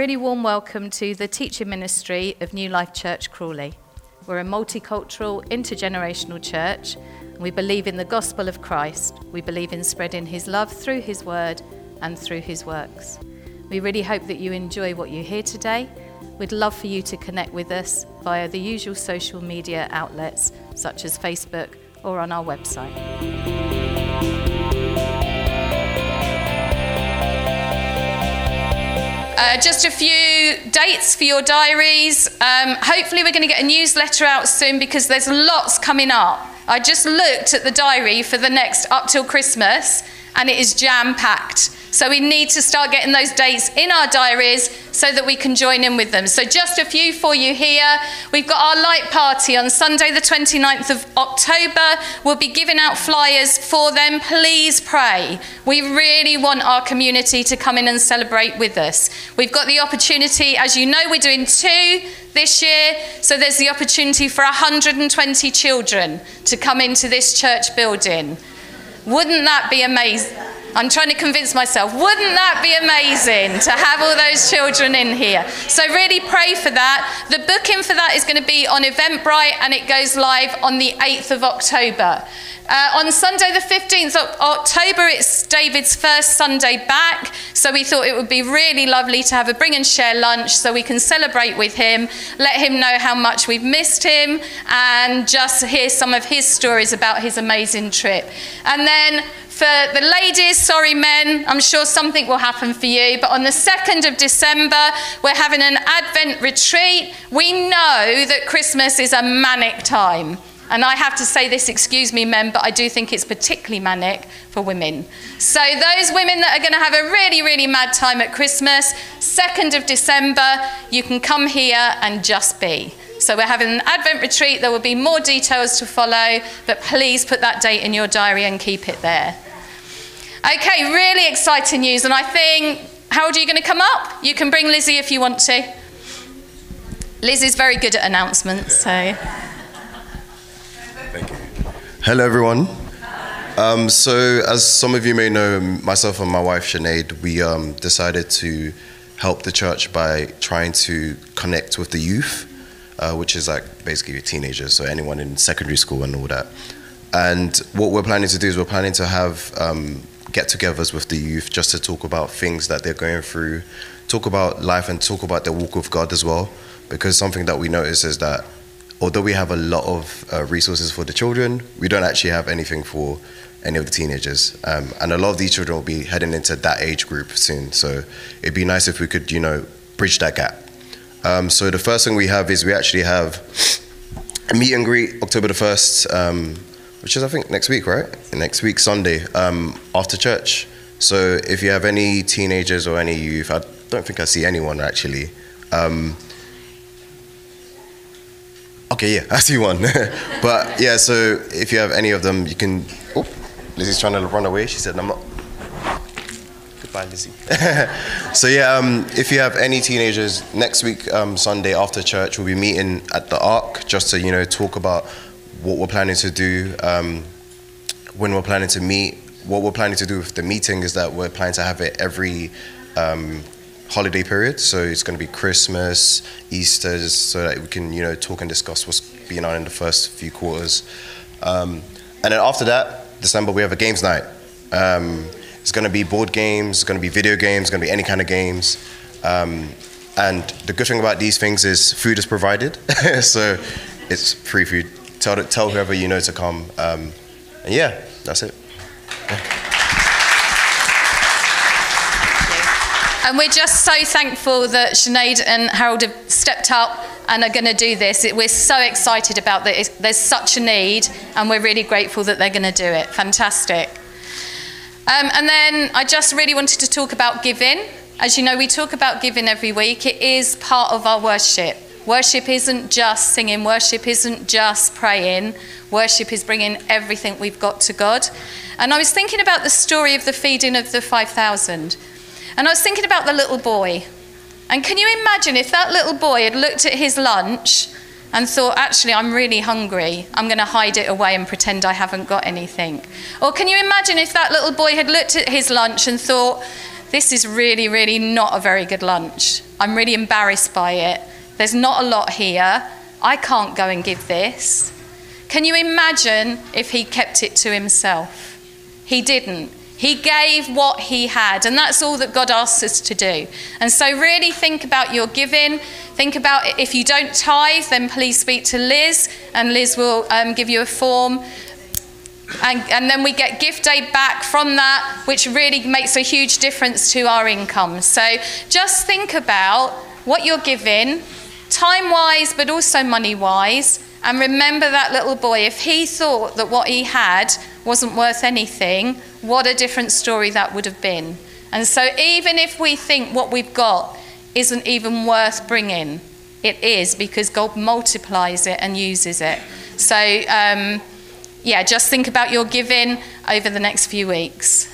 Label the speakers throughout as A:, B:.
A: really warm welcome to the teaching ministry of New Life Church Crawley. We're a multicultural, intergenerational church. And we believe in the gospel of Christ. We believe in spreading his love through his word and through his works. We really hope that you enjoy what you hear today. We'd love for you to connect with us via the usual social media outlets such as Facebook or on our website. Uh, just a few dates for your diaries. Um, hopefully, we're going to get a newsletter out soon because there's lots coming up. I just looked at the diary for the next up till Christmas and it is jam packed. So we need to start getting those dates in our diaries so that we can join in with them. So just a few for you here. We've got our light party on Sunday the 29th of October. We'll be giving out flyers for them. Please pray. We really want our community to come in and celebrate with us. We've got the opportunity, as you know, we're doing two this year. So there's the opportunity for 120 children to come into this church building. Wouldn't that be amazing? I'm trying to convince myself, wouldn't that be amazing to have all those children in here? So, really pray for that. The booking for that is going to be on Eventbrite and it goes live on the 8th of October. Uh, on Sunday, the 15th of October, it's David's first Sunday back. So, we thought it would be really lovely to have a bring and share lunch so we can celebrate with him, let him know how much we've missed him, and just hear some of his stories about his amazing trip. And then for the ladies, sorry men, I'm sure something will happen for you. But on the 2nd of December, we're having an Advent retreat. We know that Christmas is a manic time. And I have to say this, excuse me, men, but I do think it's particularly manic for women. So, those women that are going to have a really, really mad time at Christmas, 2nd of December, you can come here and just be. So, we're having an Advent retreat. There will be more details to follow, but please put that date in your diary and keep it there. Okay, really exciting news. And I think, how are you going to come up? You can bring Lizzie if you want to. Lizzie's very good at announcements, so.
B: Thank you. Hello, everyone. Um, so, as some of you may know, myself and my wife Sinead, we um, decided to help the church by trying to connect with the youth, uh, which is like basically teenagers, so anyone in secondary school and all that. And what we're planning to do is we're planning to have um, get togethers with the youth just to talk about things that they're going through, talk about life and talk about their walk with God as well. Because something that we notice is that although we have a lot of uh, resources for the children, we don't actually have anything for any of the teenagers. Um, and a lot of these children will be heading into that age group soon. So it'd be nice if we could, you know, bridge that gap. Um, so the first thing we have is we actually have a meet and greet October the 1st. Um, which is I think next week, right? Next week, Sunday, um, after church. So if you have any teenagers or any youth, I don't think I see anyone actually. Um, okay, yeah, I see one. but yeah, so if you have any of them, you can. Oh, Lizzie's trying to run away. She said, "I'm not." Goodbye, Lizzie. so yeah, um, if you have any teenagers, next week um, Sunday after church, we'll be meeting at the Ark just to you know talk about what we're planning to do, um, when we're planning to meet. What we're planning to do with the meeting is that we're planning to have it every um, holiday period. So it's going to be Christmas, Easter, so that we can you know talk and discuss what's been on in the first few quarters. Um, and then after that, December we have a games night. Um, it's going to be board games, it's going to be video games, it's going to be any kind of games. Um, and the good thing about these things is food is provided, so it's free food tell, tell whoever you know to come. Um, and yeah, that's it.
A: And we're just so thankful that Sinead and Harold have stepped up and are going to do this. We're so excited about this. There's such a need, and we're really grateful that they're going to do it. Fantastic. Um, and then I just really wanted to talk about giving. As you know, we talk about giving every week, it is part of our worship. Worship isn't just singing, worship isn't just praying. Worship is bringing everything we've got to God. And I was thinking about the story of the feeding of the 5,000. And I was thinking about the little boy. And can you imagine if that little boy had looked at his lunch and thought, actually, I'm really hungry. I'm going to hide it away and pretend I haven't got anything. Or can you imagine if that little boy had looked at his lunch and thought, this is really, really not a very good lunch. I'm really embarrassed by it. There's not a lot here. I can't go and give this. Can you imagine if he kept it to himself? He didn't. He gave what he had, and that's all that God asks us to do. And so, really think about your giving. Think about if you don't tithe, then please speak to Liz, and Liz will um, give you a form. And, and, then we get gift aid back from that, which really makes a huge difference to our income. So just think about what you're giving, time wise, but also money wise. And remember that little boy, if he thought that what he had wasn't worth anything, what a different story that would have been. And so, even if we think what we've got isn't even worth bringing, it is because God multiplies it and uses it. So, um, yeah, just think about your giving over the next few weeks.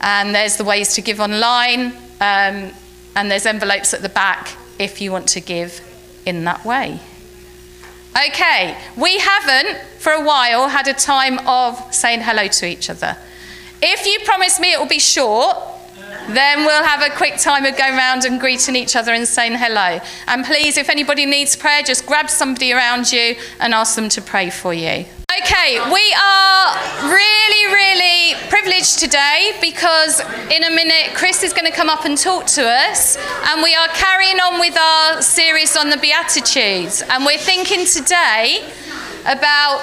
A: And there's the ways to give online, um, and there's envelopes at the back if you want to give in that way. Okay, we haven't for a while had a time of saying hello to each other. If you promise me it will be short, then we'll have a quick time of going around and greeting each other and saying hello. And please, if anybody needs prayer, just grab somebody around you and ask them to pray for you. Okay, we are really, really privileged today because in a minute Chris is going to come up and talk to us, and we are carrying on with our series on the Beatitudes. And we're thinking today about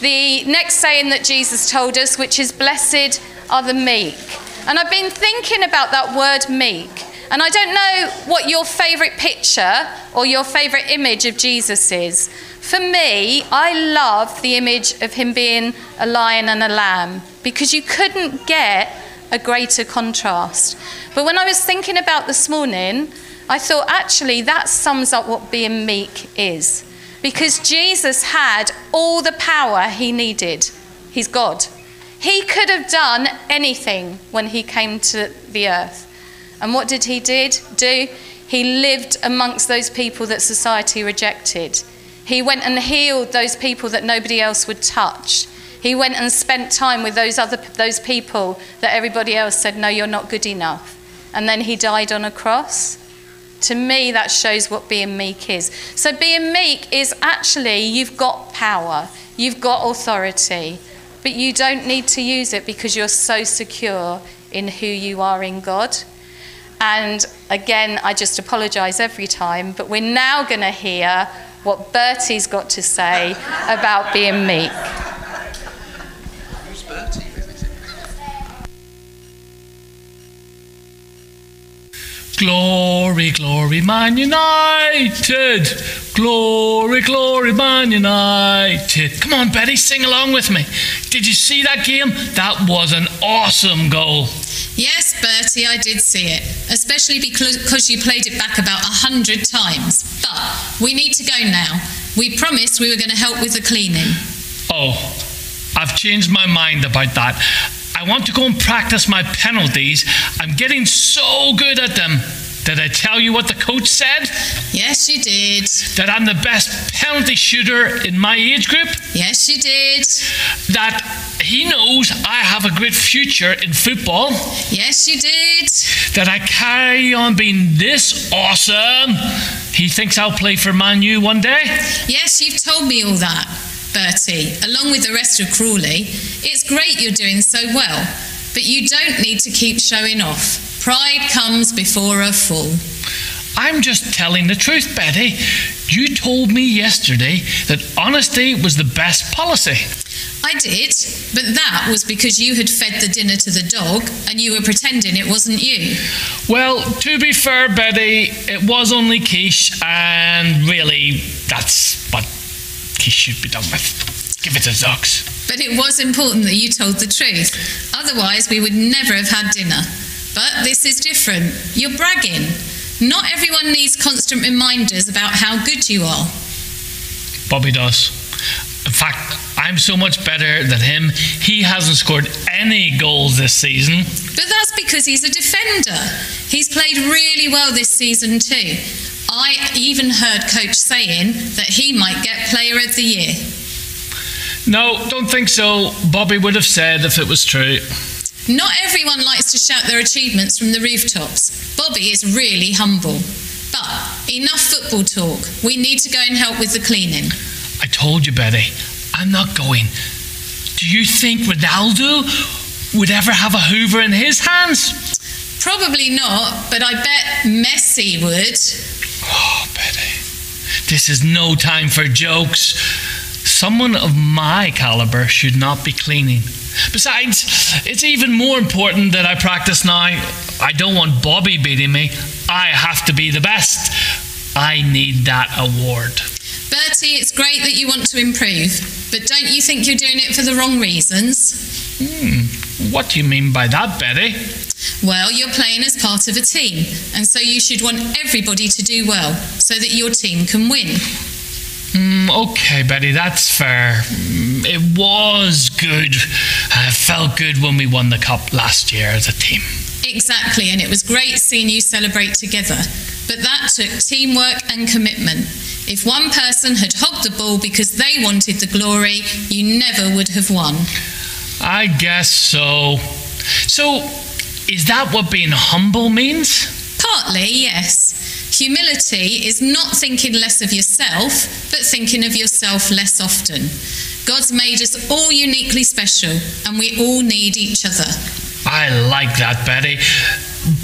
A: the next saying that Jesus told us, which is, Blessed are the meek. And I've been thinking about that word meek. And I don't know what your favourite picture or your favourite image of Jesus is. For me, I love the image of him being a lion and a lamb because you couldn't get a greater contrast. But when I was thinking about this morning, I thought actually that sums up what being meek is. Because Jesus had all the power he needed. He's God. He could have done anything when he came to the earth. And what did he did do? He lived amongst those people that society rejected. He went and healed those people that nobody else would touch. He went and spent time with those other those people that everybody else said no you're not good enough. And then he died on a cross. To me that shows what being meek is. So being meek is actually you've got power, you've got authority, but you don't need to use it because you're so secure in who you are in God. And again, I just apologize every time, but we're now going to hear what Bertie's got to say about being meek.
C: Who's Bertie? Glory, glory, Man United. Glory, glory, Man United. Come on, Betty, sing along with me. Did you see that game? That was an awesome goal.
D: Yes, Bertie, I did see it, especially because you played it back about a hundred times. But we need to go now. We promised we were going to help with the cleaning.
C: Oh, I've changed my mind about that. I want to go and practice my penalties. I'm getting so good at them. Did I tell you what the coach said?
D: Yes, you did.
C: That I'm the best penalty shooter in my age group?
D: Yes, you did.
C: That he knows I have a great future in football?
D: Yes, you did.
C: That I carry on being this awesome? He thinks I'll play for Man U one day?
D: Yes, you've told me all that, Bertie, along with the rest of Crawley. It's great you're doing so well, but you don't need to keep showing off. Pride comes before a fall.
C: I'm just telling the truth, Betty. You told me yesterday that honesty was the best policy.
D: I did, but that was because you had fed the dinner to the dog and you were pretending it wasn't you.
C: Well, to be fair, Betty, it was only quiche, and really, that's what quiche should be done with. Give it to Zux.
D: But it was important that you told the truth. Otherwise, we would never have had dinner. But this is different. You're bragging. Not everyone needs constant reminders about how good you are.
C: Bobby does. In fact, I'm so much better than him. He hasn't scored any goals this season.
D: But that's because he's a defender. He's played really well this season, too. I even heard coach saying that he might get player of the year.
C: No, don't think so. Bobby would have said if it was true.
D: Not everyone likes to shout their achievements from the rooftops. Bobby is really humble. But enough football talk. We need to go and help with the cleaning.
C: I told you, Betty, I'm not going. Do you think Ronaldo would ever have a Hoover in his hands?
D: Probably not, but I bet Messi would.
C: Oh, Betty, this is no time for jokes. Someone of my caliber should not be cleaning. Besides, it's even more important that I practice now. I don't want Bobby beating me. I have to be the best. I need that award.
D: Bertie, it's great that you want to improve, but don't you think you're doing it for the wrong reasons?
C: Hmm, what do you mean by that, Betty?
D: Well, you're playing as part of a team, and so you should want everybody to do well so that your team can win.
C: Mm, okay, Betty, that's fair. Mm, it was good. It felt good when we won the cup last year as a team.
D: Exactly, and it was great seeing you celebrate together. But that took teamwork and commitment. If one person had hogged the ball because they wanted the glory, you never would have won.
C: I guess so. So, is that what being humble means?
D: Partly, yes. Humility is not thinking less of yourself, but thinking of yourself less often. God's made us all uniquely special, and we all need each other.
C: I like that, Betty,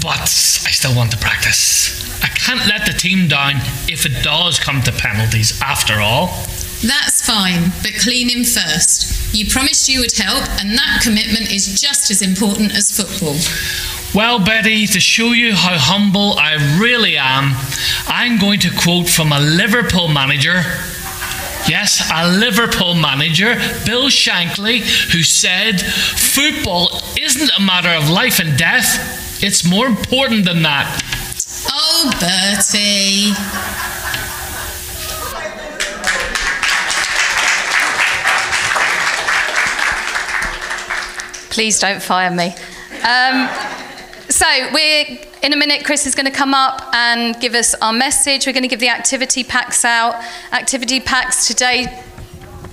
C: but I still want to practice. I can't let the team down if it does come to penalties after all.
D: That's fine, but clean him first. You promised you would help, and that commitment is just as important as football.
C: Well, Betty, to show you how humble I really am, I'm going to quote from a Liverpool manager. Yes, a Liverpool manager, Bill Shankly, who said, Football isn't a matter of life and death, it's more important than that.
D: Oh, Bertie.
A: Please don't fire me. Um, so we're in a minute. Chris is going to come up and give us our message. We're going to give the activity packs out. Activity packs today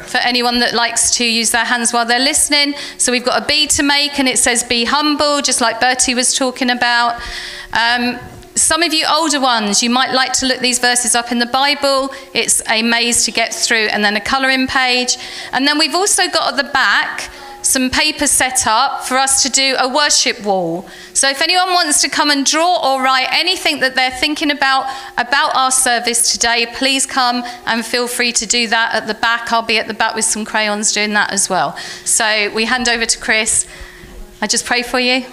A: for anyone that likes to use their hands while they're listening. So we've got a B to make, and it says "Be humble," just like Bertie was talking about. Um, some of you older ones, you might like to look these verses up in the Bible. It's a maze to get through, and then a colouring page. And then we've also got at the back some paper set up for us to do a worship wall. So if anyone wants to come and draw or write anything that they're thinking about about our service today, please come and feel free to do that at the back. I'll be at the back with some crayons doing that as well. So we hand over to Chris. I just pray for you.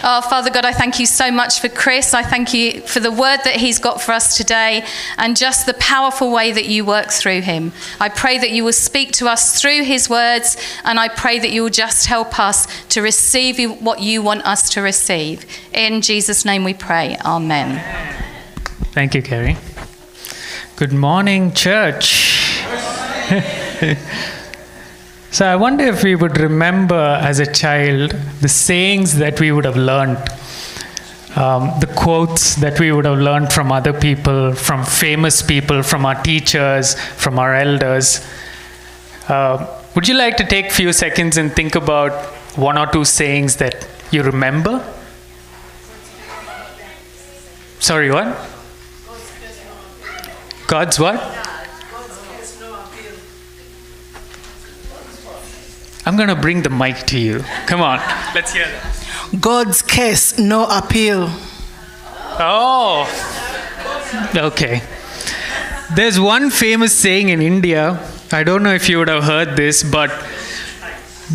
A: Oh, Father God, I thank you so much for Chris. I thank you for the word that he's got for us today and just the powerful way that you work through him. I pray that you will speak to us through his words, and I pray that you will just help us to receive what you want us to receive. In Jesus' name we pray. Amen.
E: Thank you, Kerry. Good morning, church. So I wonder if we would remember as a child the sayings that we would have learned, um, the quotes that we would have learned from other people, from famous people, from our teachers, from our elders. Uh, would you like to take a few seconds and think about one or two sayings that you remember? Sorry, what? God's what? I'm going to bring the mic to you. Come on, let's hear that.
F: God's case, no appeal.
E: Oh, okay. There's one famous saying in India. I don't know if you would have heard this, but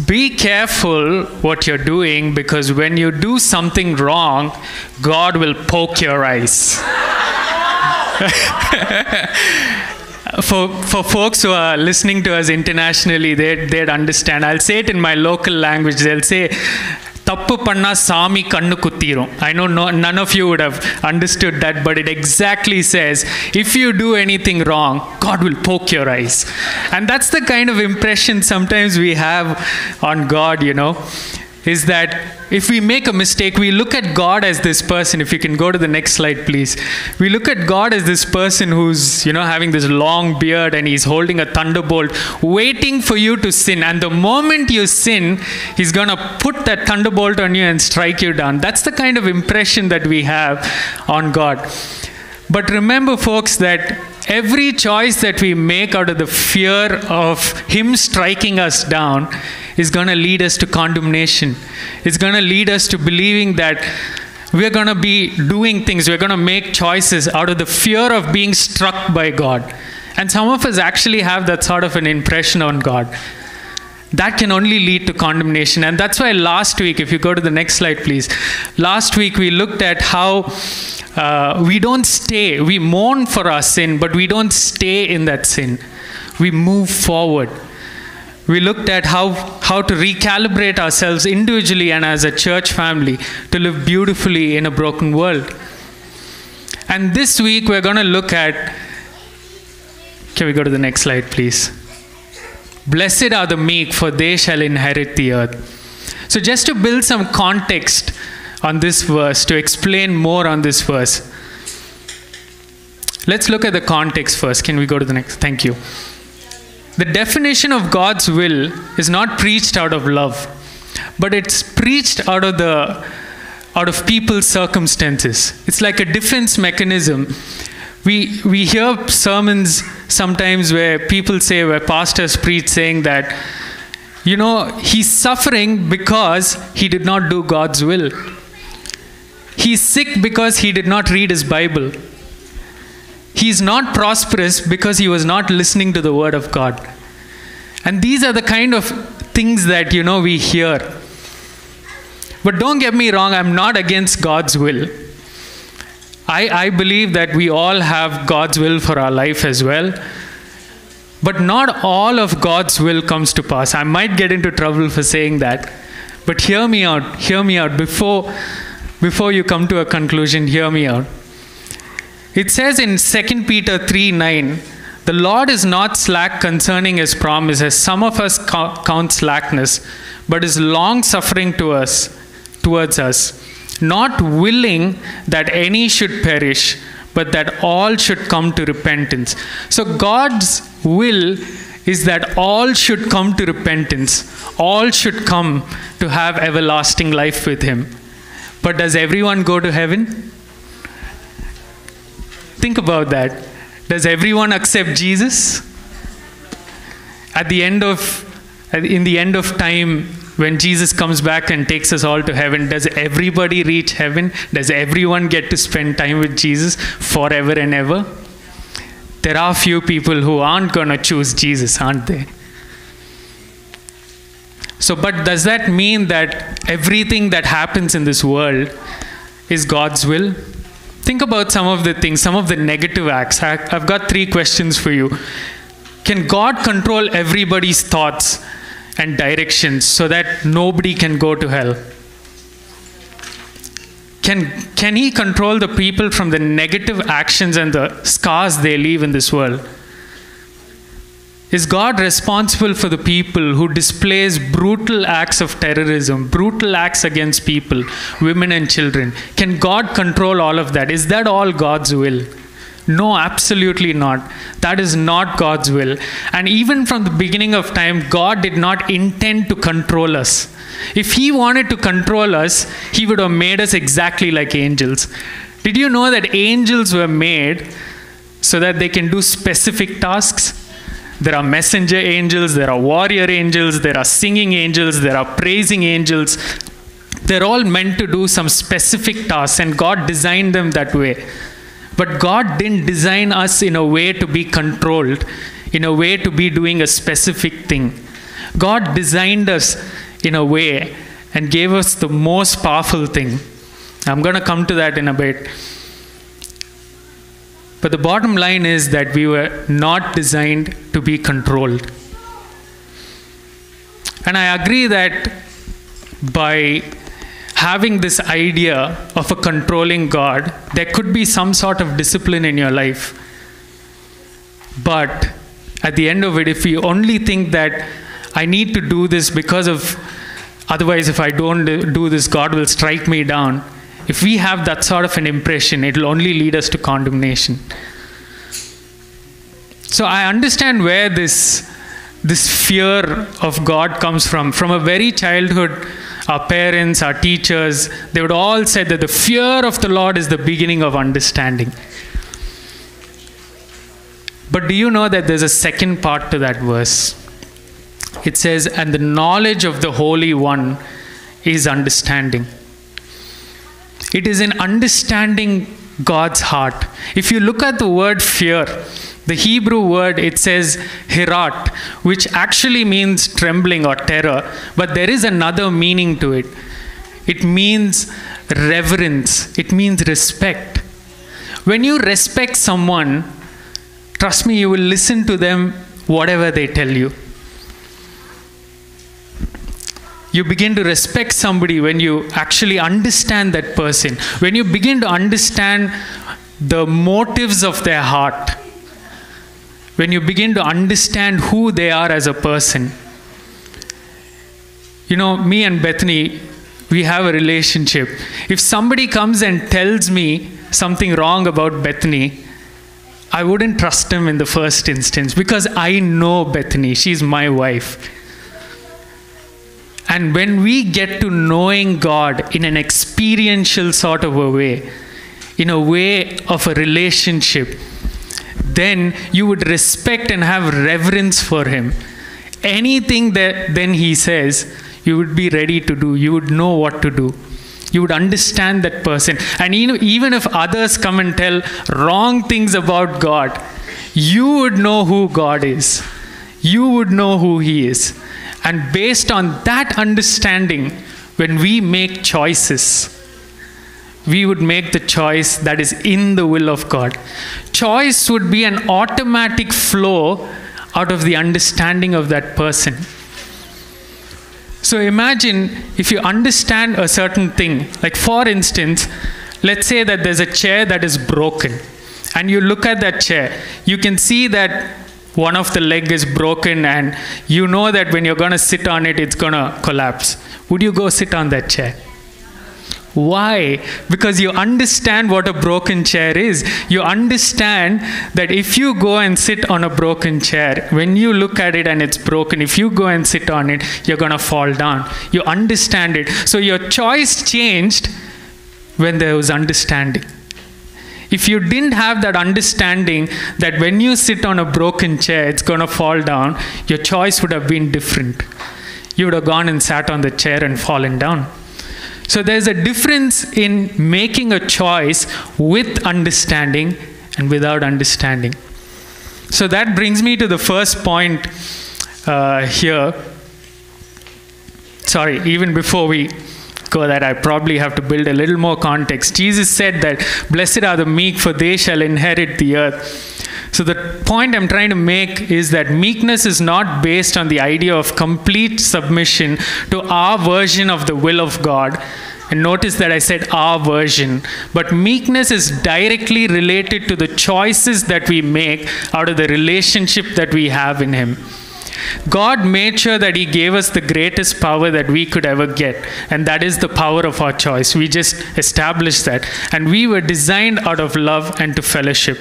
E: be careful what you're doing because when you do something wrong, God will poke your eyes. for, for folks who are listening to us internationally, they'd, they'd understand. I'll say it in my local language. They'll say, தப்பு பண்ணா சாமி கண்ணு குத்திரும் I know no none of you would have understood that but it exactly says if you do anything wrong god will poke your eyes and that's the kind of impression sometimes we have on god you know is that if we make a mistake, we look at God as this person. If you can go to the next slide, please. We look at God as this person who's, you know, having this long beard and he's holding a thunderbolt, waiting for you to sin. And the moment you sin, he's going to put that thunderbolt on you and strike you down. That's the kind of impression that we have on God. But remember, folks, that every choice that we make out of the fear of Him striking us down is going to lead us to condemnation. It's going to lead us to believing that we're going to be doing things, we're going to make choices out of the fear of being struck by God. And some of us actually have that sort of an impression on God. That can only lead to condemnation. And that's why last week, if you go to the next slide, please. Last week, we looked at how uh, we don't stay, we mourn for our sin, but we don't stay in that sin. We move forward. We looked at how, how to recalibrate ourselves individually and as a church family to live beautifully in a broken world. And this week, we're going to look at. Can we go to the next slide, please? Blessed are the meek, for they shall inherit the earth. So, just to build some context on this verse, to explain more on this verse, let's look at the context first. Can we go to the next? Thank you. The definition of God's will is not preached out of love, but it's preached out of the out of people's circumstances. It's like a defense mechanism. We we hear sermons sometimes where people say where pastors preach saying that you know he's suffering because he did not do God's will. He's sick because he did not read his Bible. He's not prosperous because he was not listening to the word of God. And these are the kind of things that, you know, we hear. But don't get me wrong, I'm not against God's will. I, I believe that we all have God's will for our life as well. But not all of God's will comes to pass. I might get into trouble for saying that. But hear me out. Hear me out. Before, before you come to a conclusion, hear me out. It says in 2 Peter 3 9, the Lord is not slack concerning his promise, as some of us count slackness, but is long suffering to us, towards us, not willing that any should perish, but that all should come to repentance. So God's will is that all should come to repentance, all should come to have everlasting life with him. But does everyone go to heaven? Think about that. Does everyone accept Jesus? At the end of in the end of time when Jesus comes back and takes us all to heaven, does everybody reach heaven? Does everyone get to spend time with Jesus forever and ever? There are few people who aren't going to choose Jesus, aren't they? So, but does that mean that everything that happens in this world is God's will? Think about some of the things, some of the negative acts. I've got three questions for you. Can God control everybody's thoughts and directions so that nobody can go to hell? Can, can He control the people from the negative actions and the scars they leave in this world? Is God responsible for the people who displays brutal acts of terrorism, brutal acts against people, women and children? Can God control all of that? Is that all God's will? No, absolutely not. That is not God's will. And even from the beginning of time, God did not intend to control us. If He wanted to control us, He would have made us exactly like angels. Did you know that angels were made so that they can do specific tasks? There are messenger angels, there are warrior angels, there are singing angels, there are praising angels. They're all meant to do some specific tasks, and God designed them that way. But God didn't design us in a way to be controlled, in a way to be doing a specific thing. God designed us in a way and gave us the most powerful thing. I'm going to come to that in a bit. But the bottom line is that we were not designed to be controlled. And I agree that by having this idea of a controlling God, there could be some sort of discipline in your life. But at the end of it, if you only think that I need to do this because of Otherwise, if I don't do this, God will strike me down. If we have that sort of an impression, it will only lead us to condemnation. So I understand where this, this fear of God comes from. From a very childhood, our parents, our teachers, they would all say that the fear of the Lord is the beginning of understanding. But do you know that there's a second part to that verse? It says, and the knowledge of the Holy One is understanding. It is in understanding God's heart. If you look at the word fear, the Hebrew word it says hirat, which actually means trembling or terror, but there is another meaning to it. It means reverence, it means respect. When you respect someone, trust me, you will listen to them whatever they tell you. You begin to respect somebody when you actually understand that person, when you begin to understand the motives of their heart, when you begin to understand who they are as a person. You know, me and Bethany, we have a relationship. If somebody comes and tells me something wrong about Bethany, I wouldn't trust him in the first instance because I know Bethany. She's my wife. And when we get to knowing God in an experiential sort of a way, in a way of a relationship, then you would respect and have reverence for Him. Anything that then He says, you would be ready to do. You would know what to do. You would understand that person. And you know, even if others come and tell wrong things about God, you would know who God is. You would know who He is. And based on that understanding, when we make choices, we would make the choice that is in the will of God. Choice would be an automatic flow out of the understanding of that person. So imagine if you understand a certain thing, like for instance, let's say that there's a chair that is broken, and you look at that chair, you can see that one of the leg is broken and you know that when you're going to sit on it it's going to collapse would you go sit on that chair why? Because you understand what a broken chair is. You understand that if you go and sit on a broken chair, when you look at it and it's broken, if you go and sit on it, you're going to fall down. You understand it. So your choice changed when there was understanding. If you didn't have that understanding that when you sit on a broken chair, it's going to fall down, your choice would have been different. You would have gone and sat on the chair and fallen down. So there's a difference in making a choice with understanding and without understanding. So that brings me to the first point uh, here. Sorry, even before we that I probably have to build a little more context. Jesus said that blessed are the meek, for they shall inherit the earth. So, the point I'm trying to make is that meekness is not based on the idea of complete submission to our version of the will of God. And notice that I said our version. But meekness is directly related to the choices that we make out of the relationship that we have in Him. God made sure that He gave us the greatest power that we could ever get, and that is the power of our choice. We just established that. And we were designed out of love and to fellowship.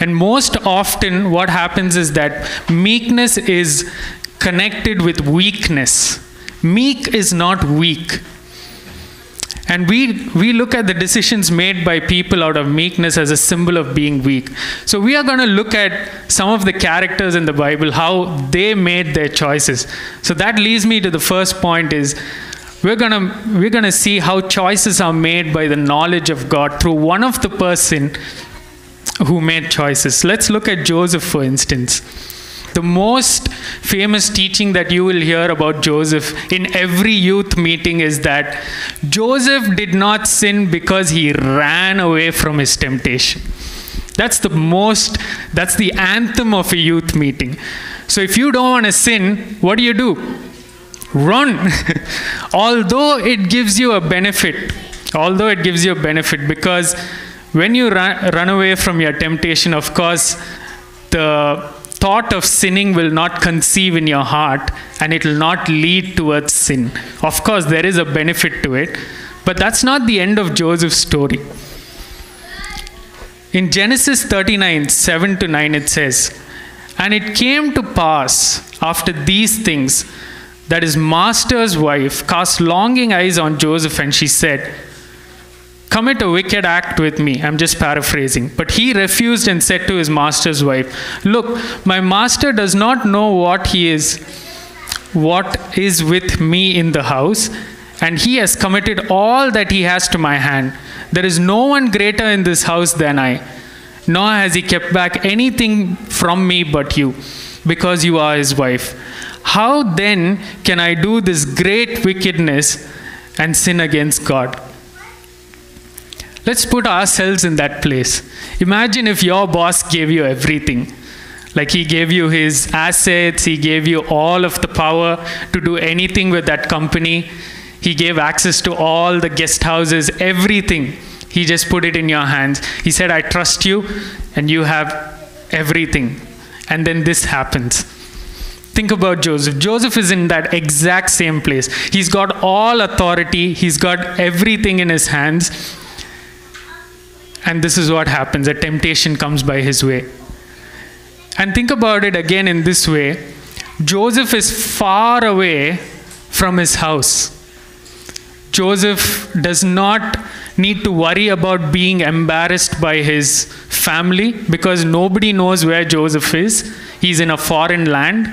E: And most often, what happens is that meekness is connected with weakness. Meek is not weak. And we, we look at the decisions made by people out of meekness as a symbol of being weak. So we are going to look at some of the characters in the Bible, how they made their choices. So that leads me to the first point is we're going to we're going to see how choices are made by the knowledge of God through one of the person who made choices. Let's look at Joseph for instance. The most famous teaching that you will hear about Joseph in every youth meeting is that Joseph did not sin because he ran away from his temptation. That's the most, that's the anthem of a youth meeting. So if you don't want to sin, what do you do? Run. although it gives you a benefit, although it gives you a benefit, because when you run, run away from your temptation, of course, the thought of sinning will not conceive in your heart and it will not lead towards sin. Of course, there is a benefit to it, but that's not the end of Joseph's story. In Genesis 39 7 to 9, it says, And it came to pass after these things that his master's wife cast longing eyes on Joseph, and she said, Commit a wicked act with me. I'm just paraphrasing. But he refused and said to his master's wife, Look, my master does not know what he is, what is with me in the house, and he has committed all that he has to my hand. There is no one greater in this house than I, nor has he kept back anything from me but you, because you are his wife. How then can I do this great wickedness and sin against God? Let's put ourselves in that place. Imagine if your boss gave you everything. Like he gave you his assets, he gave you all of the power to do anything with that company. He gave access to all the guest houses, everything. He just put it in your hands. He said, I trust you, and you have everything. And then this happens. Think about Joseph. Joseph is in that exact same place. He's got all authority, he's got everything in his hands. And this is what happens a temptation comes by his way. And think about it again in this way Joseph is far away from his house. Joseph does not need to worry about being embarrassed by his family because nobody knows where Joseph is. He's in a foreign land.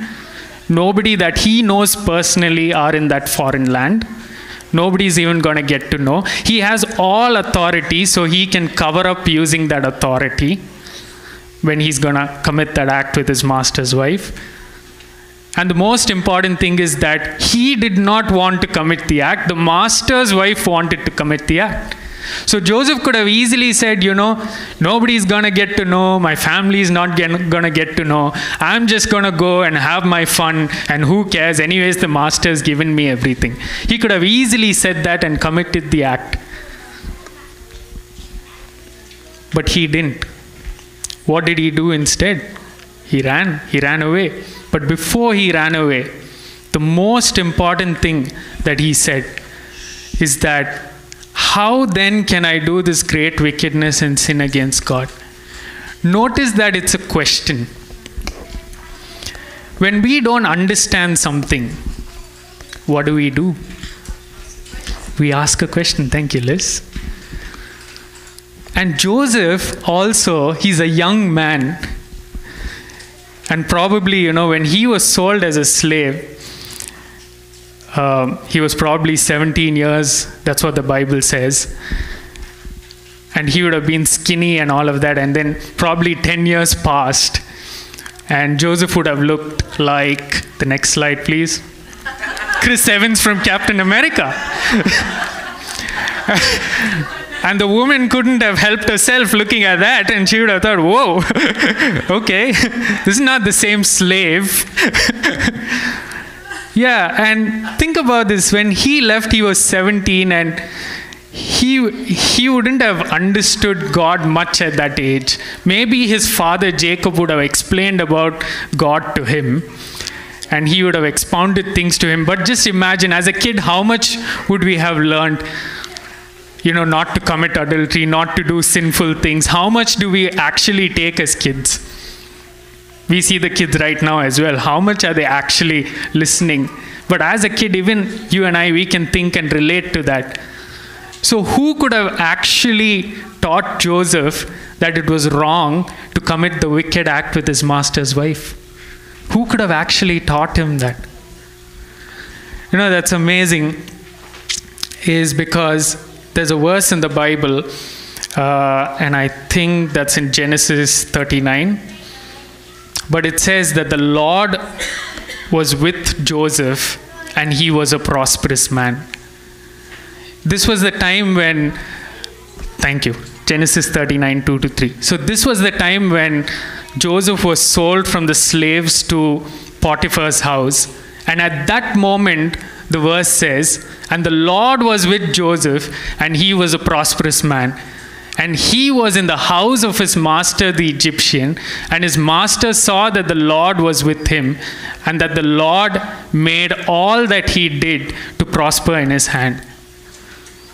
E: Nobody that he knows personally are in that foreign land. Nobody's even going to get to know. He has all authority, so he can cover up using that authority when he's going to commit that act with his master's wife. And the most important thing is that he did not want to commit the act, the master's wife wanted to commit the act. So Joseph could have easily said, you know, nobody's going to get to know, my family's not going to get to know. I'm just going to go and have my fun, and who cares? Anyways, the master's given me everything. He could have easily said that and committed the act. But he didn't. What did he do instead? He ran. He ran away. But before he ran away, the most important thing that he said is that how then can I do this great wickedness and sin against God? Notice that it's a question. When we don't understand something, what do we do? We ask a question. Thank you, Liz. And Joseph also, he's a young man. And probably, you know, when he was sold as a slave, um, he was probably 17 years. That's what the Bible says. And he would have been skinny and all of that. And then probably 10 years passed. And Joseph would have looked like the next slide, please. Chris Evans from Captain America. and the woman couldn't have helped herself looking at that, and she would have thought, whoa, okay, this is not the same slave. Yeah, and think about this when he left, he was 17, and he he wouldn't have understood God much at that age. Maybe his father Jacob would have explained about God to him and he would have expounded things to him. But just imagine as a kid how much would we have learned you know not to commit adultery, not to do sinful things. How much do we actually take as kids? We see the kids right now as well. How much are they actually listening? But as a kid, even you and I, we can think and relate to that. So, who could have actually taught Joseph that it was wrong to commit the wicked act with his master's wife? Who could have actually taught him that? You know, that's amazing, is because there's a verse in the Bible, uh, and I think that's in Genesis 39. But it says that the Lord was with Joseph and he was a prosperous man. This was the time when, thank you, Genesis 39 2 to 3. So, this was the time when Joseph was sold from the slaves to Potiphar's house. And at that moment, the verse says, And the Lord was with Joseph, and he was a prosperous man. And he was in the house of his master, the Egyptian, and his master saw that the Lord was with him, and that the Lord made all that he did to prosper in his hand.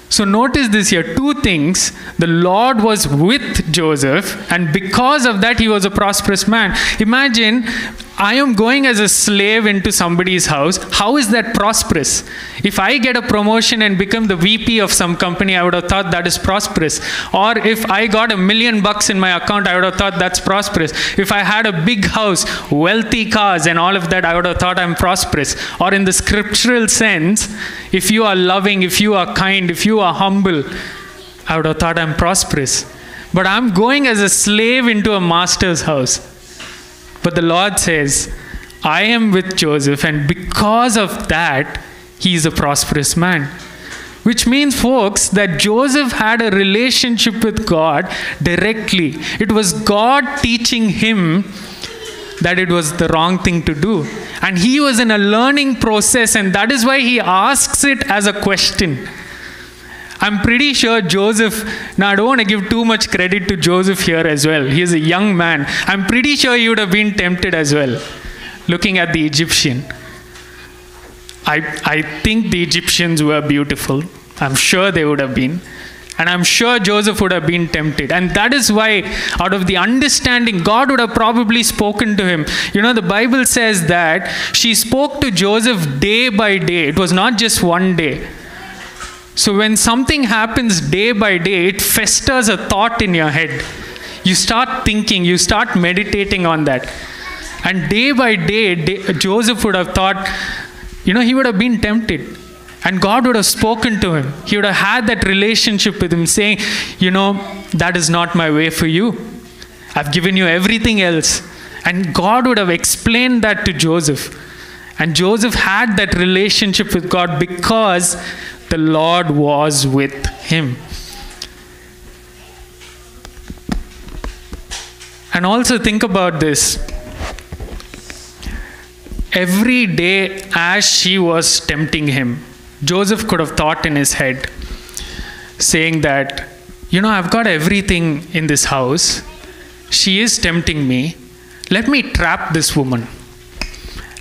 E: So notice this here two things. The Lord was with Joseph, and because of that, he was a prosperous man. Imagine I am going as a slave into somebody's house. How is that prosperous? If I get a promotion and become the VP of some company, I would have thought that is prosperous. Or if I got a million bucks in my account, I would have thought that's prosperous. If I had a big house, wealthy cars, and all of that, I would have thought I'm prosperous. Or in the scriptural sense, if you are loving, if you are kind, if you are humble, I would have thought I'm prosperous. But I'm going as a slave into a master's house. But the Lord says, I am with Joseph, and because of that, he is a prosperous man. Which means, folks, that Joseph had a relationship with God directly. It was God teaching him that it was the wrong thing to do. And he was in a learning process, and that is why he asks it as a question. I'm pretty sure Joseph, now I don't want to give too much credit to Joseph here as well. He is a young man. I'm pretty sure he would have been tempted as well, looking at the Egyptian. I, I think the Egyptians were beautiful. I'm sure they would have been. And I'm sure Joseph would have been tempted. And that is why, out of the understanding, God would have probably spoken to him. You know, the Bible says that she spoke to Joseph day by day. It was not just one day. So when something happens day by day, it festers a thought in your head. You start thinking, you start meditating on that. And day by day, day, Joseph would have thought, you know, he would have been tempted. And God would have spoken to him. He would have had that relationship with him, saying, You know, that is not my way for you. I've given you everything else. And God would have explained that to Joseph. And Joseph had that relationship with God because the Lord was with him. And also think about this. Every day, as she was tempting him, Joseph could have thought in his head, saying that, you know, I've got everything in this house. She is tempting me. Let me trap this woman.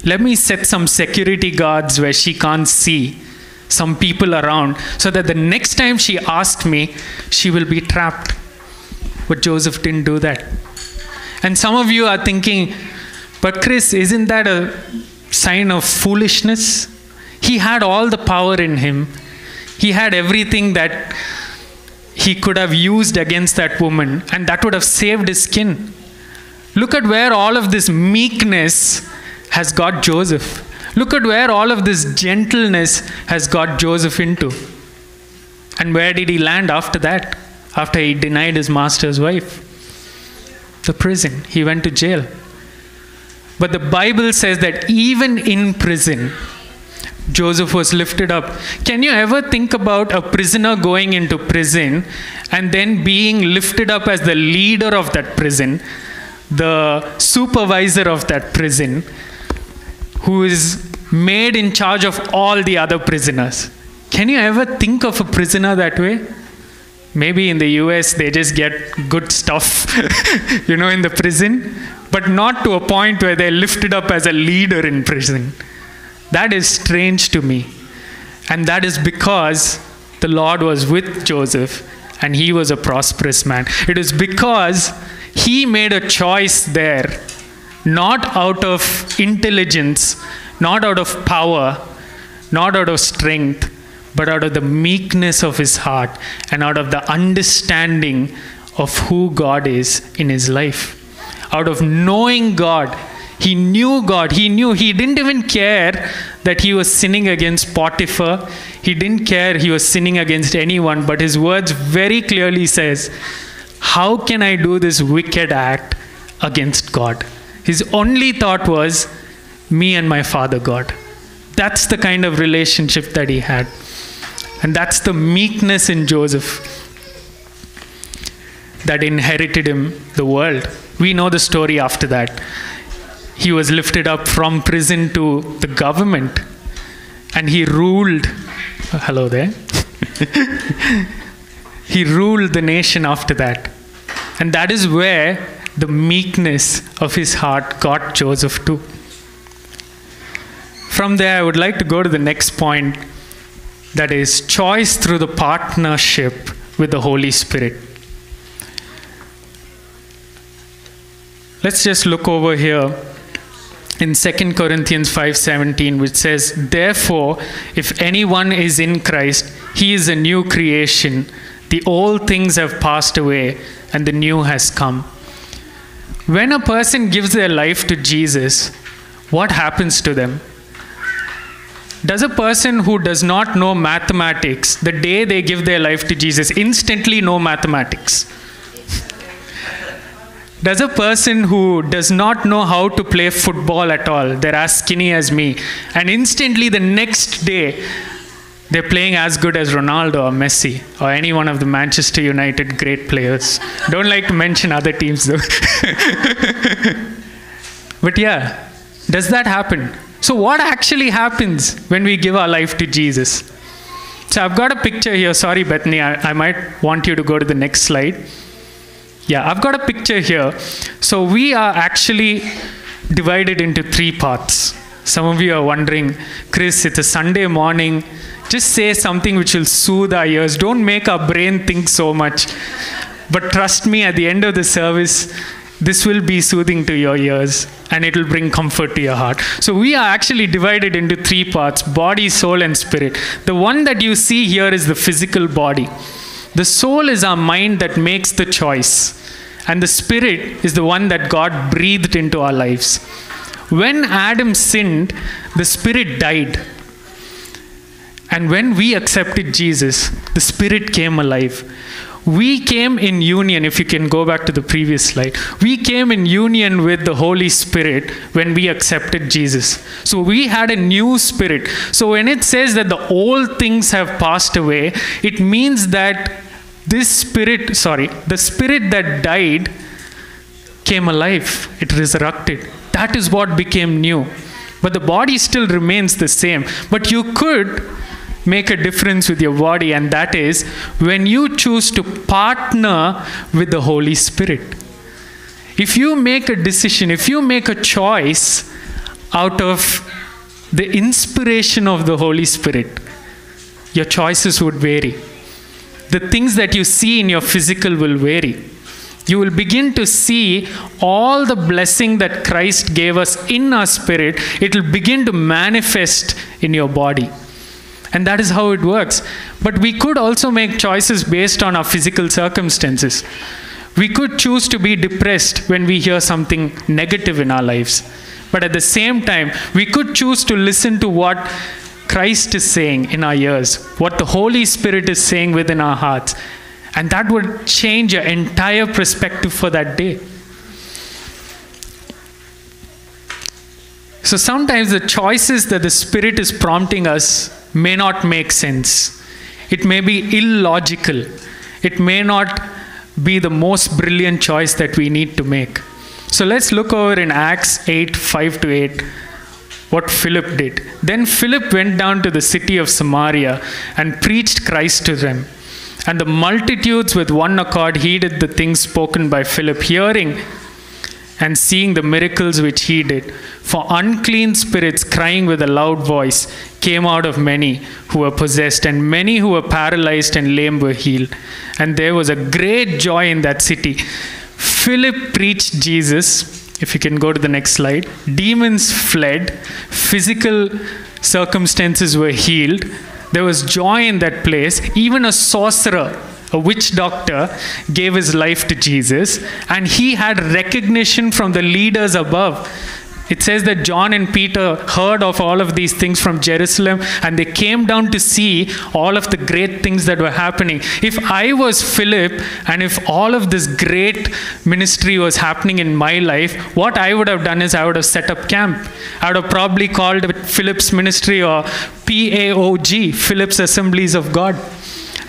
E: Let me set some security guards where she can't see, some people around, so that the next time she asked me, she will be trapped. But Joseph didn't do that. And some of you are thinking, but Chris, isn't that a sign of foolishness? He had all the power in him. He had everything that he could have used against that woman, and that would have saved his skin. Look at where all of this meekness has got Joseph. Look at where all of this gentleness has got Joseph into. And where did he land after that? After he denied his master's wife? The prison. He went to jail. But the Bible says that even in prison, Joseph was lifted up. Can you ever think about a prisoner going into prison and then being lifted up as the leader of that prison, the supervisor of that prison, who is made in charge of all the other prisoners? Can you ever think of a prisoner that way? Maybe in the US they just get good stuff, you know, in the prison, but not to a point where they're lifted up as a leader in prison. That is strange to me. And that is because the Lord was with Joseph and he was a prosperous man. It is because he made a choice there, not out of intelligence, not out of power, not out of strength, but out of the meekness of his heart and out of the understanding of who God is in his life. Out of knowing God he knew God. He knew. He didn't even care that he was sinning against Potiphar. He didn't care he was sinning against anyone. But his words very clearly says, "How can I do this wicked act against God?" His only thought was, "Me and my Father God." That's the kind of relationship that he had. And that's the meekness in Joseph that inherited him the world. We know the story after that he was lifted up from prison to the government and he ruled. Hello there. he ruled the nation after that. And that is where the meekness of his heart got Joseph to. From there, I would like to go to the next point that is choice through the partnership with the Holy Spirit. Let's just look over here in 2 Corinthians 5:17 which says therefore if anyone is in Christ he is a new creation the old things have passed away and the new has come when a person gives their life to Jesus what happens to them? Does a person who does not know mathematics the day they give their life to Jesus instantly know mathematics? Does a person who does not know how to play football at all, they're as skinny as me, and instantly the next day they're playing as good as Ronaldo or Messi or any one of the Manchester United great players? Don't like to mention other teams though. but yeah, does that happen? So, what actually happens when we give our life to Jesus? So, I've got a picture here. Sorry, Bethany, I, I might want you to go to the next slide. Yeah, I've got a picture here. So we are actually divided into three parts. Some of you are wondering, Chris, it's a Sunday morning. Just say something which will soothe our ears. Don't make our brain think so much. But trust me, at the end of the service, this will be soothing to your ears and it will bring comfort to your heart. So, we are actually divided into three parts body, soul, and spirit. The one that you see here is the physical body. The soul is our mind that makes the choice, and the spirit is the one that God breathed into our lives. When Adam sinned, the spirit died. And when we accepted Jesus, the spirit came alive. We came in union, if you can go back to the previous slide. We came in union with the Holy Spirit when we accepted Jesus. So we had a new spirit. So when it says that the old things have passed away, it means that this spirit, sorry, the spirit that died came alive, it resurrected. That is what became new. But the body still remains the same. But you could make a difference with your body, and that is when you choose to partner with the Holy Spirit. If you make a decision, if you make a choice out of the inspiration of the Holy Spirit, your choices would vary. The things that you see in your physical will vary. You will begin to see all the blessing that Christ gave us in our spirit, it will begin to manifest in your body. And that is how it works. But we could also make choices based on our physical circumstances. We could choose to be depressed when we hear something negative in our lives. But at the same time, we could choose to listen to what Christ is saying in our ears, what the Holy Spirit is saying within our hearts. And that would change your entire perspective for that day. So sometimes the choices that the Spirit is prompting us may not make sense. It may be illogical. It may not be the most brilliant choice that we need to make. So let's look over in Acts 8 5 to 8 what Philip did. Then Philip went down to the city of Samaria and preached Christ to them. And the multitudes with one accord heeded the things spoken by Philip, hearing and seeing the miracles which he did. For unclean spirits, crying with a loud voice, came out of many who were possessed, and many who were paralyzed and lame were healed. And there was a great joy in that city. Philip preached Jesus. If you can go to the next slide. Demons fled, physical circumstances were healed. There was joy in that place. Even a sorcerer a witch doctor gave his life to Jesus, and he had recognition from the leaders above. It says that John and Peter heard of all of these things from Jerusalem and they came down to see all of the great things that were happening. If I was Philip and if all of this great ministry was happening in my life, what I would have done is I would have set up camp. I would have probably called it Philip's ministry or PAOG, Philip's Assemblies of God.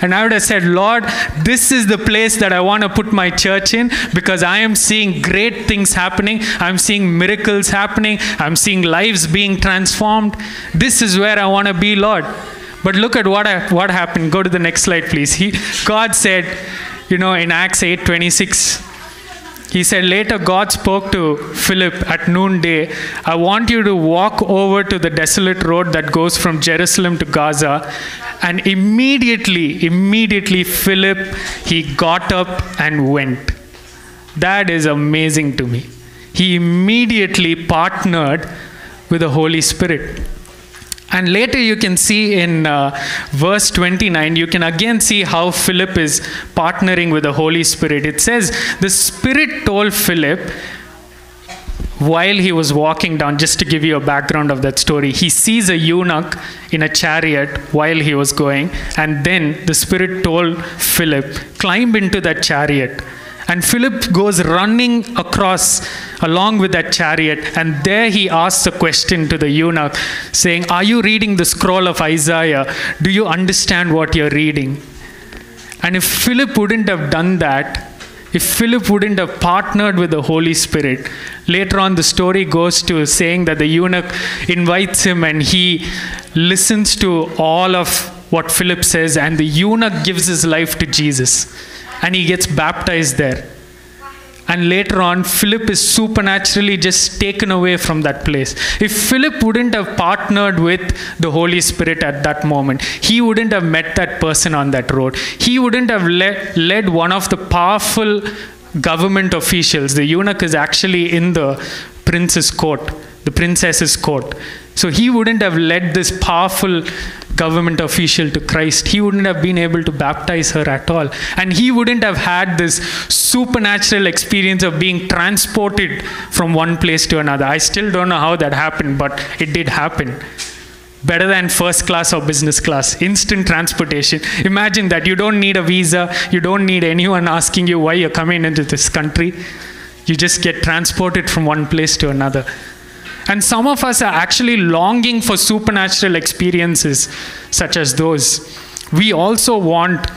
E: And I would have said, Lord, this is the place that I want to put my church in because I am seeing great things happening. I'm seeing miracles happening. I'm seeing lives being transformed. This is where I want to be, Lord. But look at what, what happened. Go to the next slide, please. He, God said, you know, in Acts 8 26, he said, Later, God spoke to Philip at noonday. I want you to walk over to the desolate road that goes from Jerusalem to Gaza. And immediately, immediately, Philip, he got up and went. That is amazing to me. He immediately partnered with the Holy Spirit. And later you can see in uh, verse 29, you can again see how Philip is partnering with the Holy Spirit. It says, The Spirit told Philip, while he was walking down, just to give you a background of that story, he sees a eunuch in a chariot while he was going, and then the Spirit told Philip, Climb into that chariot. And Philip goes running across along with that chariot, and there he asks a question to the eunuch, saying, Are you reading the scroll of Isaiah? Do you understand what you're reading? And if Philip wouldn't have done that, if Philip wouldn't have partnered with the Holy Spirit, later on the story goes to saying that the eunuch invites him and he listens to all of what Philip says, and the eunuch gives his life to Jesus and he gets baptized there. And later on, Philip is supernaturally just taken away from that place. If Philip wouldn't have partnered with the Holy Spirit at that moment, he wouldn't have met that person on that road. He wouldn't have led, led one of the powerful government officials. The eunuch is actually in the prince's court, the princess's court. So he wouldn't have led this powerful government official to Christ. He wouldn't have been able to baptize her at all. And he wouldn't have had this supernatural experience of being transported from one place to another. I still don't know how that happened, but it did happen. Better than first class or business class, instant transportation. Imagine that you don't need a visa, you don't need anyone asking you why you're coming into this country. You just get transported from one place to another. And some of us are actually longing for supernatural experiences such as those. We also want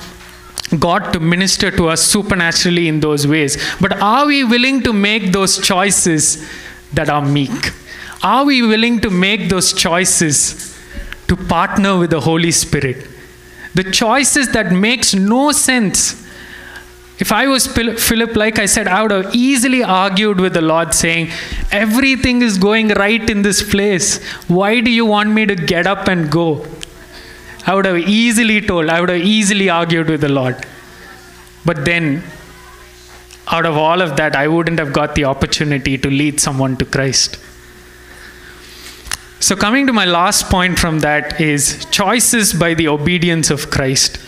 E: God to minister to us supernaturally in those ways. But are we willing to make those choices that are meek? Are we willing to make those choices to partner with the Holy Spirit? The choices that makes no sense if I was Philip, like I said, I would have easily argued with the Lord, saying, Everything is going right in this place. Why do you want me to get up and go? I would have easily told, I would have easily argued with the Lord. But then, out of all of that, I wouldn't have got the opportunity to lead someone to Christ. So, coming to my last point from that is choices by the obedience of Christ.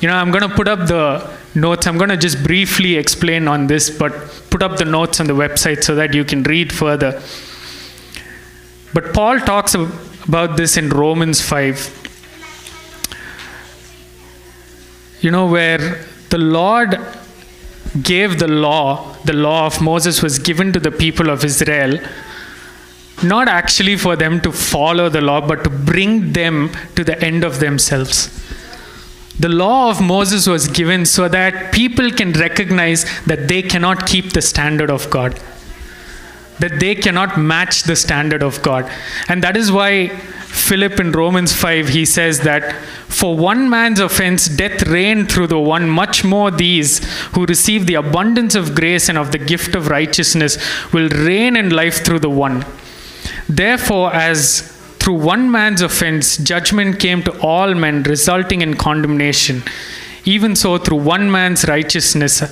E: You know, I'm going to put up the notes. I'm going to just briefly explain on this, but put up the notes on the website so that you can read further. But Paul talks about this in Romans 5. You know, where the Lord gave the law, the law of Moses was given to the people of Israel, not actually for them to follow the law, but to bring them to the end of themselves. The law of Moses was given so that people can recognize that they cannot keep the standard of God, that they cannot match the standard of God. And that is why Philip in Romans 5 he says that for one man's offense death reigned through the one much more these who receive the abundance of grace and of the gift of righteousness will reign in life through the one. Therefore as through one man's offense, judgment came to all men, resulting in condemnation. Even so, through one man's righteousness,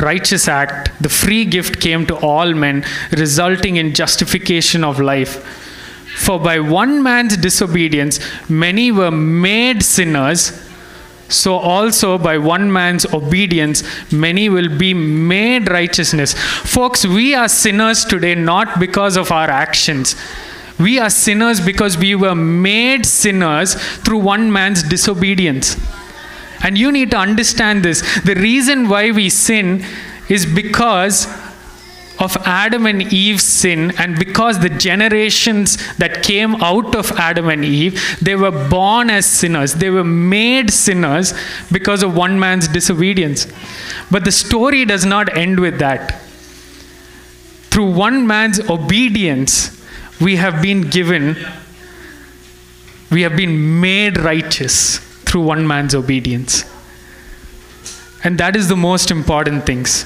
E: righteous act, the free gift came to all men, resulting in justification of life. For by one man's disobedience, many were made sinners. So also by one man's obedience, many will be made righteousness. Folks, we are sinners today not because of our actions. We are sinners because we were made sinners through one man's disobedience. And you need to understand this. The reason why we sin is because of Adam and Eve's sin, and because the generations that came out of Adam and Eve, they were born as sinners. They were made sinners because of one man's disobedience. But the story does not end with that. Through one man's obedience, we have been given we have been made righteous through one man's obedience. And that is the most important things.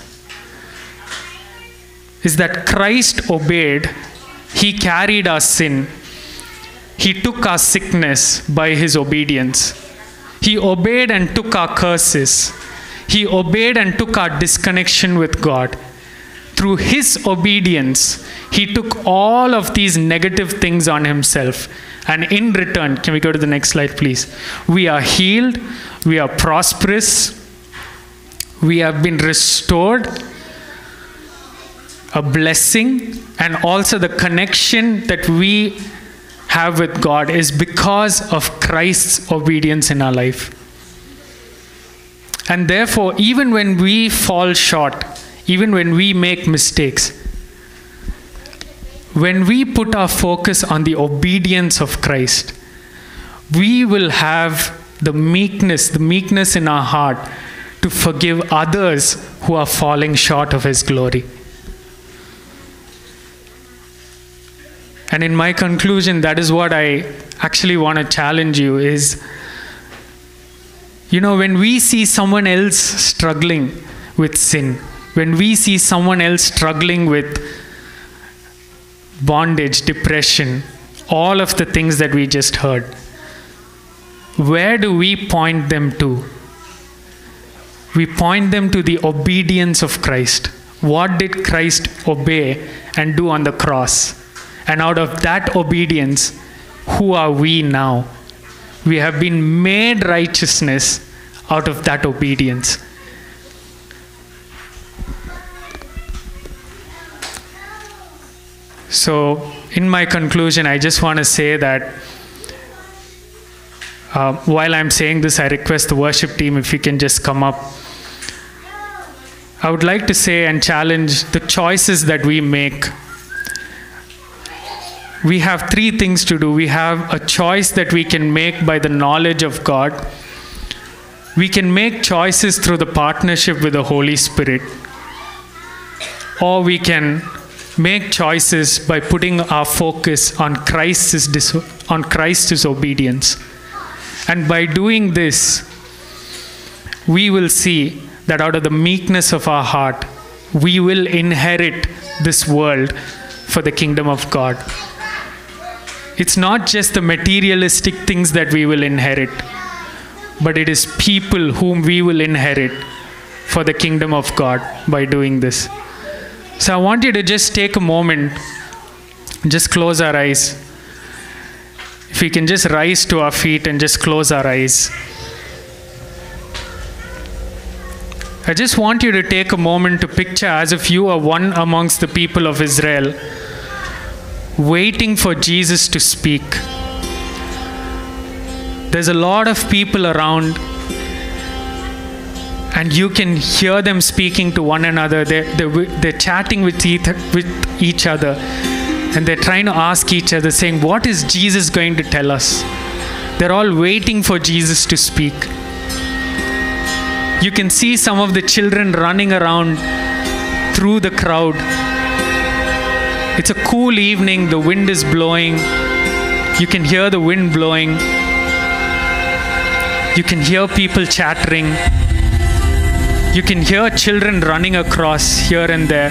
E: Is that Christ obeyed, he carried our sin. He took our sickness by his obedience. He obeyed and took our curses. He obeyed and took our disconnection with God. Through his obedience, he took all of these negative things on himself. And in return, can we go to the next slide, please? We are healed, we are prosperous, we have been restored, a blessing, and also the connection that we have with God is because of Christ's obedience in our life. And therefore, even when we fall short, even when we make mistakes, when we put our focus on the obedience of Christ, we will have the meekness, the meekness in our heart to forgive others who are falling short of His glory. And in my conclusion, that is what I actually want to challenge you is you know, when we see someone else struggling with sin, when we see someone else struggling with bondage, depression, all of the things that we just heard, where do we point them to? We point them to the obedience of Christ. What did Christ obey and do on the cross? And out of that obedience, who are we now? We have been made righteousness out of that obedience. So, in my conclusion, I just want to say that uh, while I'm saying this, I request the worship team if you can just come up. I would like to say and challenge the choices that we make. We have three things to do. We have a choice that we can make by the knowledge of God. We can make choices through the partnership with the Holy Spirit. Or we can make choices by putting our focus on Christ's, dis- on Christ's obedience. And by doing this, we will see that out of the meekness of our heart, we will inherit this world for the kingdom of God. It's not just the materialistic things that we will inherit, but it is people whom we will inherit for the kingdom of God by doing this. So I want you to just take a moment, just close our eyes. If we can just rise to our feet and just close our eyes. I just want you to take a moment to picture as if you are one amongst the people of Israel, waiting for Jesus to speak. There's a lot of people around, and you can hear them speaking to one another. They're, they're, they're chatting with each, with each other, and they're trying to ask each other, saying, What is Jesus going to tell us? They're all waiting for Jesus to speak. You can see some of the children running around through the crowd. It's a cool evening, the wind is blowing. You can hear the wind blowing. You can hear people chattering. You can hear children running across here and there.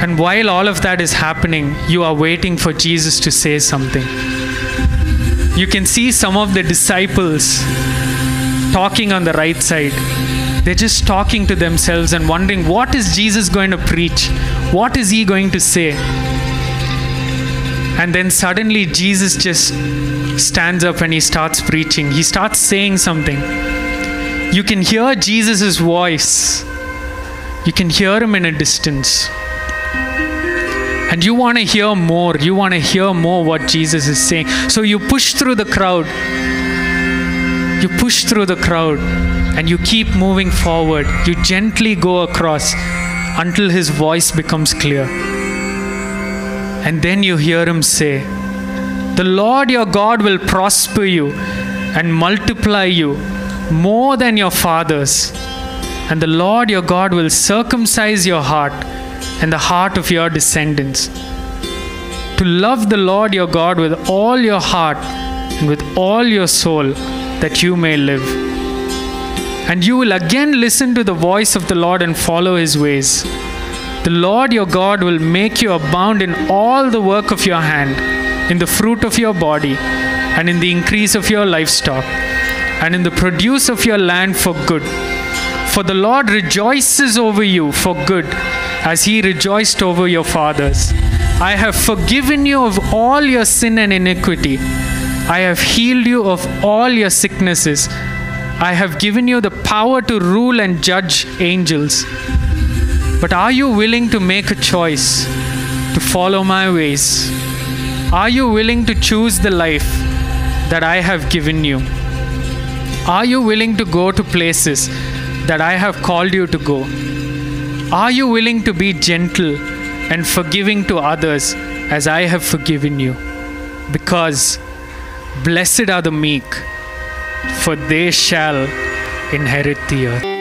E: And while all of that is happening, you are waiting for Jesus to say something. You can see some of the disciples talking on the right side. They're just talking to themselves and wondering what is Jesus going to preach? What is he going to say? And then suddenly Jesus just stands up and he starts preaching. He starts saying something. You can hear Jesus' voice, you can hear him in a distance. And you want to hear more. You want to hear more what Jesus is saying. So you push through the crowd you push through the crowd and you keep moving forward. You gently go across until his voice becomes clear. And then you hear him say, The Lord your God will prosper you and multiply you more than your fathers. And the Lord your God will circumcise your heart and the heart of your descendants to love the Lord your God with all your heart and with all your soul, that you may live. And you will again listen to the voice of the Lord and follow his ways. The Lord your God will make you abound in all the work of your hand, in the fruit of your body, and in the increase of your livestock, and in the produce of your land for good. For the Lord rejoices over you for good, as he rejoiced over your fathers. I have forgiven you of all your sin and iniquity. I have healed you of all your sicknesses. I have given you the power to rule and judge angels. But are you willing to make a choice to follow my ways? Are you willing to choose the life that I have given you? Are you willing to go to places that I have called you to go? Are you willing to be gentle and forgiving to others as I have forgiven you? Because blessed are the meek, for they shall inherit the earth.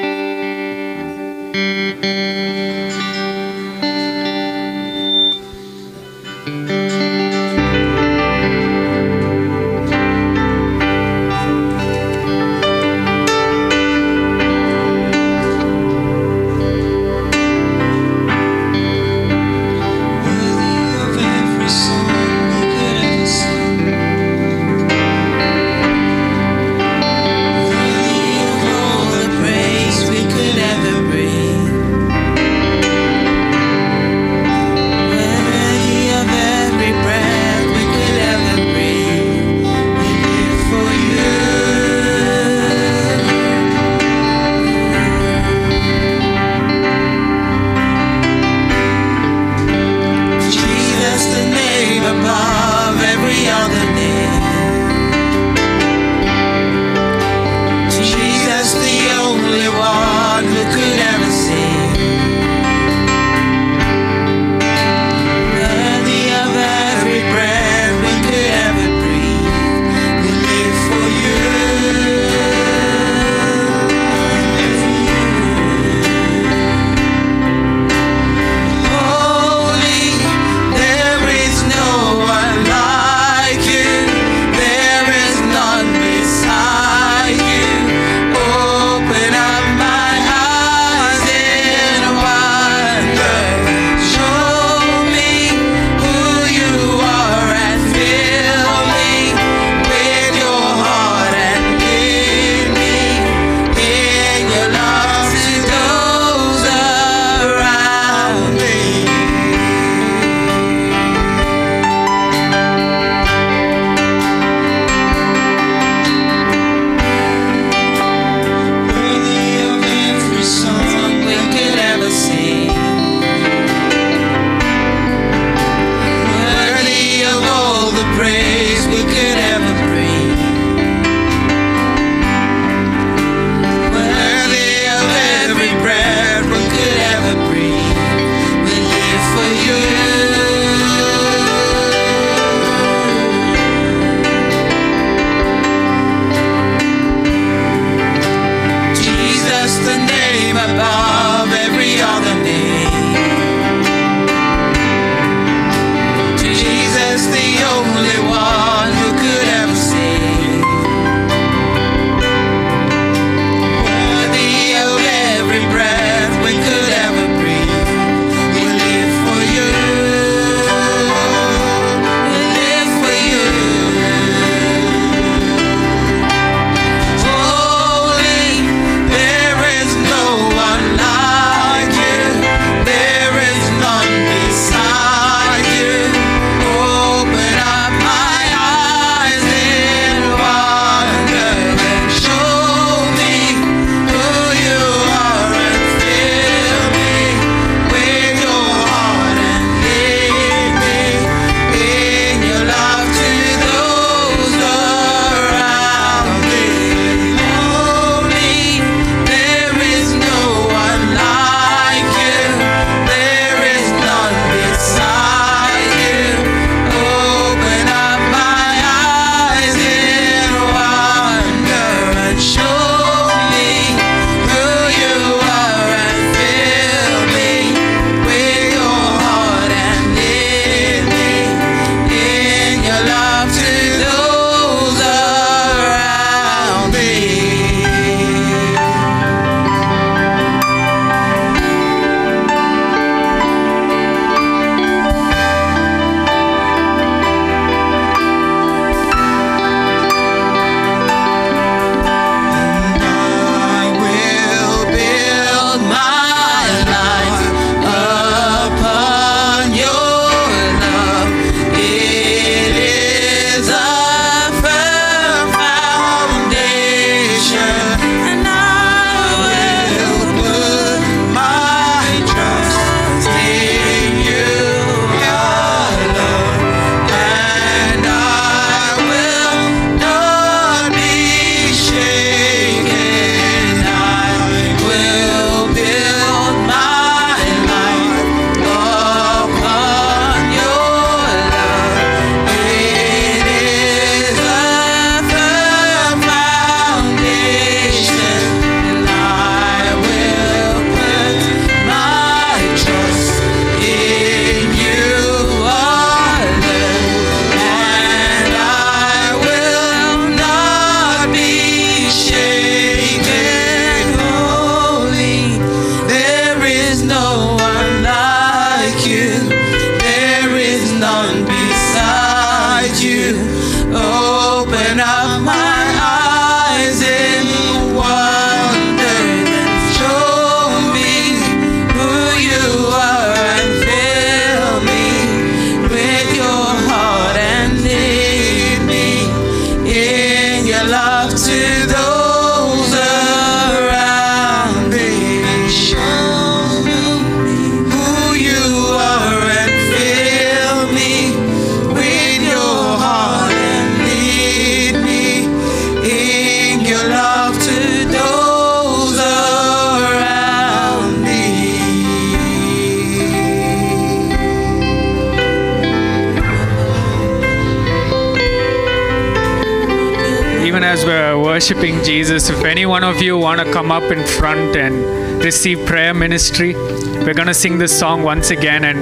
G: Of
H: you want to come up in front and receive prayer ministry, we're going to sing this song once again. And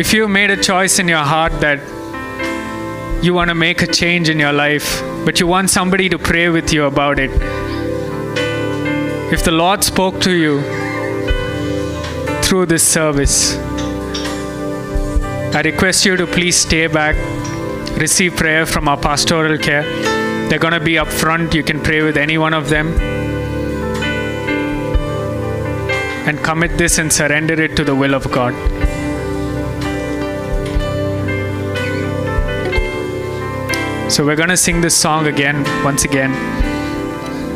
H: if you made a choice in your heart that you want to make a change in your life, but you want somebody to pray with you about it, if the Lord spoke to you through this service, I request you to please stay back, receive prayer from our pastoral care. They're going to be up front. You can pray with any one of them. And commit this and surrender it to the will of God. So we're going to sing this song again, once again,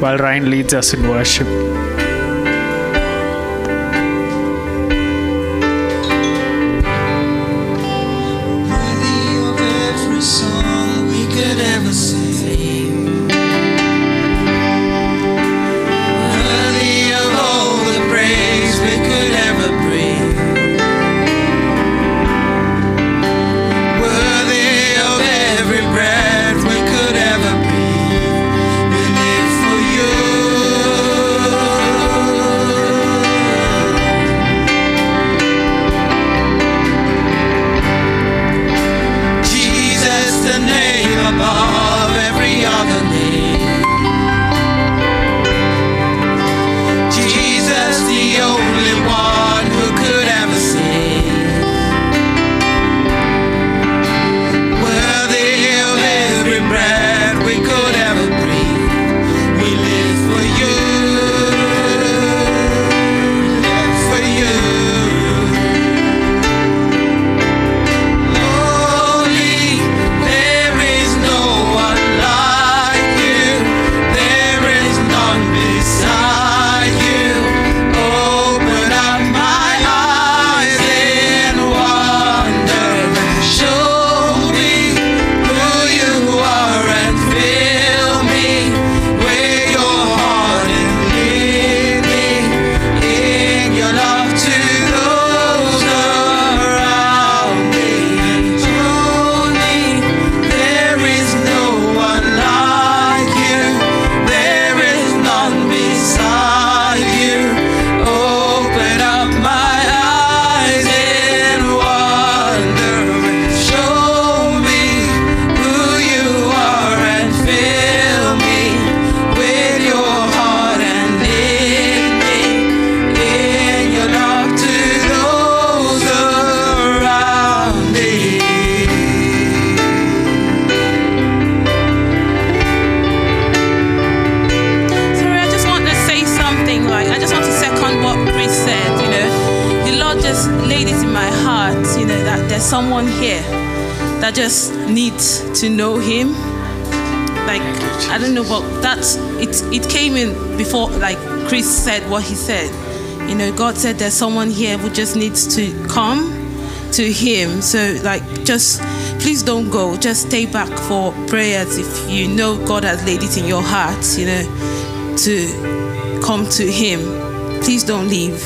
H: while Ryan leads us in worship.
I: It. It came in before, like Chris said what he said. You know, God said there's someone here who just needs to come to Him. So, like, just please don't go. Just stay back for prayers if you know God has laid it in your heart. You know, to come to Him. Please don't leave.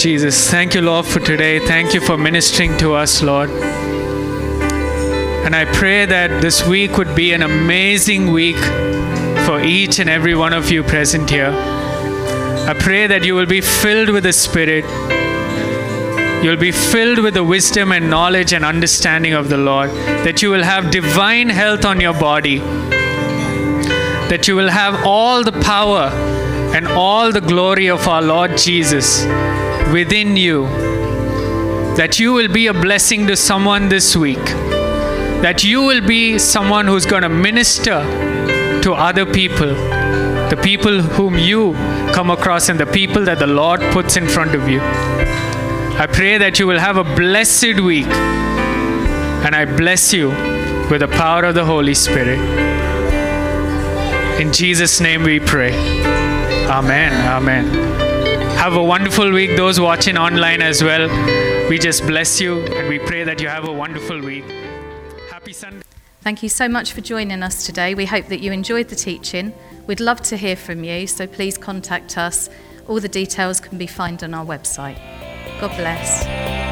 E: Jesus. Thank you, Lord, for today. Thank you for ministering to us, Lord. And I pray that this week would be an amazing week for each and every one of you present here. I pray that you will be filled with the Spirit. You'll be filled with the wisdom and knowledge and understanding of the Lord. That you will have divine health on your body. That you will have all the power and all the glory of our Lord Jesus within you. That you will be a blessing to someone this week. That you will be someone who's going to minister to other people. The people whom you come across and the people that the Lord puts in front of you. I pray that you will have a blessed week. And I bless you with the power of the Holy Spirit. In Jesus' name we pray. Amen. Amen. Have a wonderful week, those watching online as well. We just bless you and we pray that you have a wonderful week. Happy Sunday.
A: Thank you so much for joining us today. We hope that you enjoyed the teaching. We'd love to hear from you, so please contact us. All the details can be found on our website. God bless.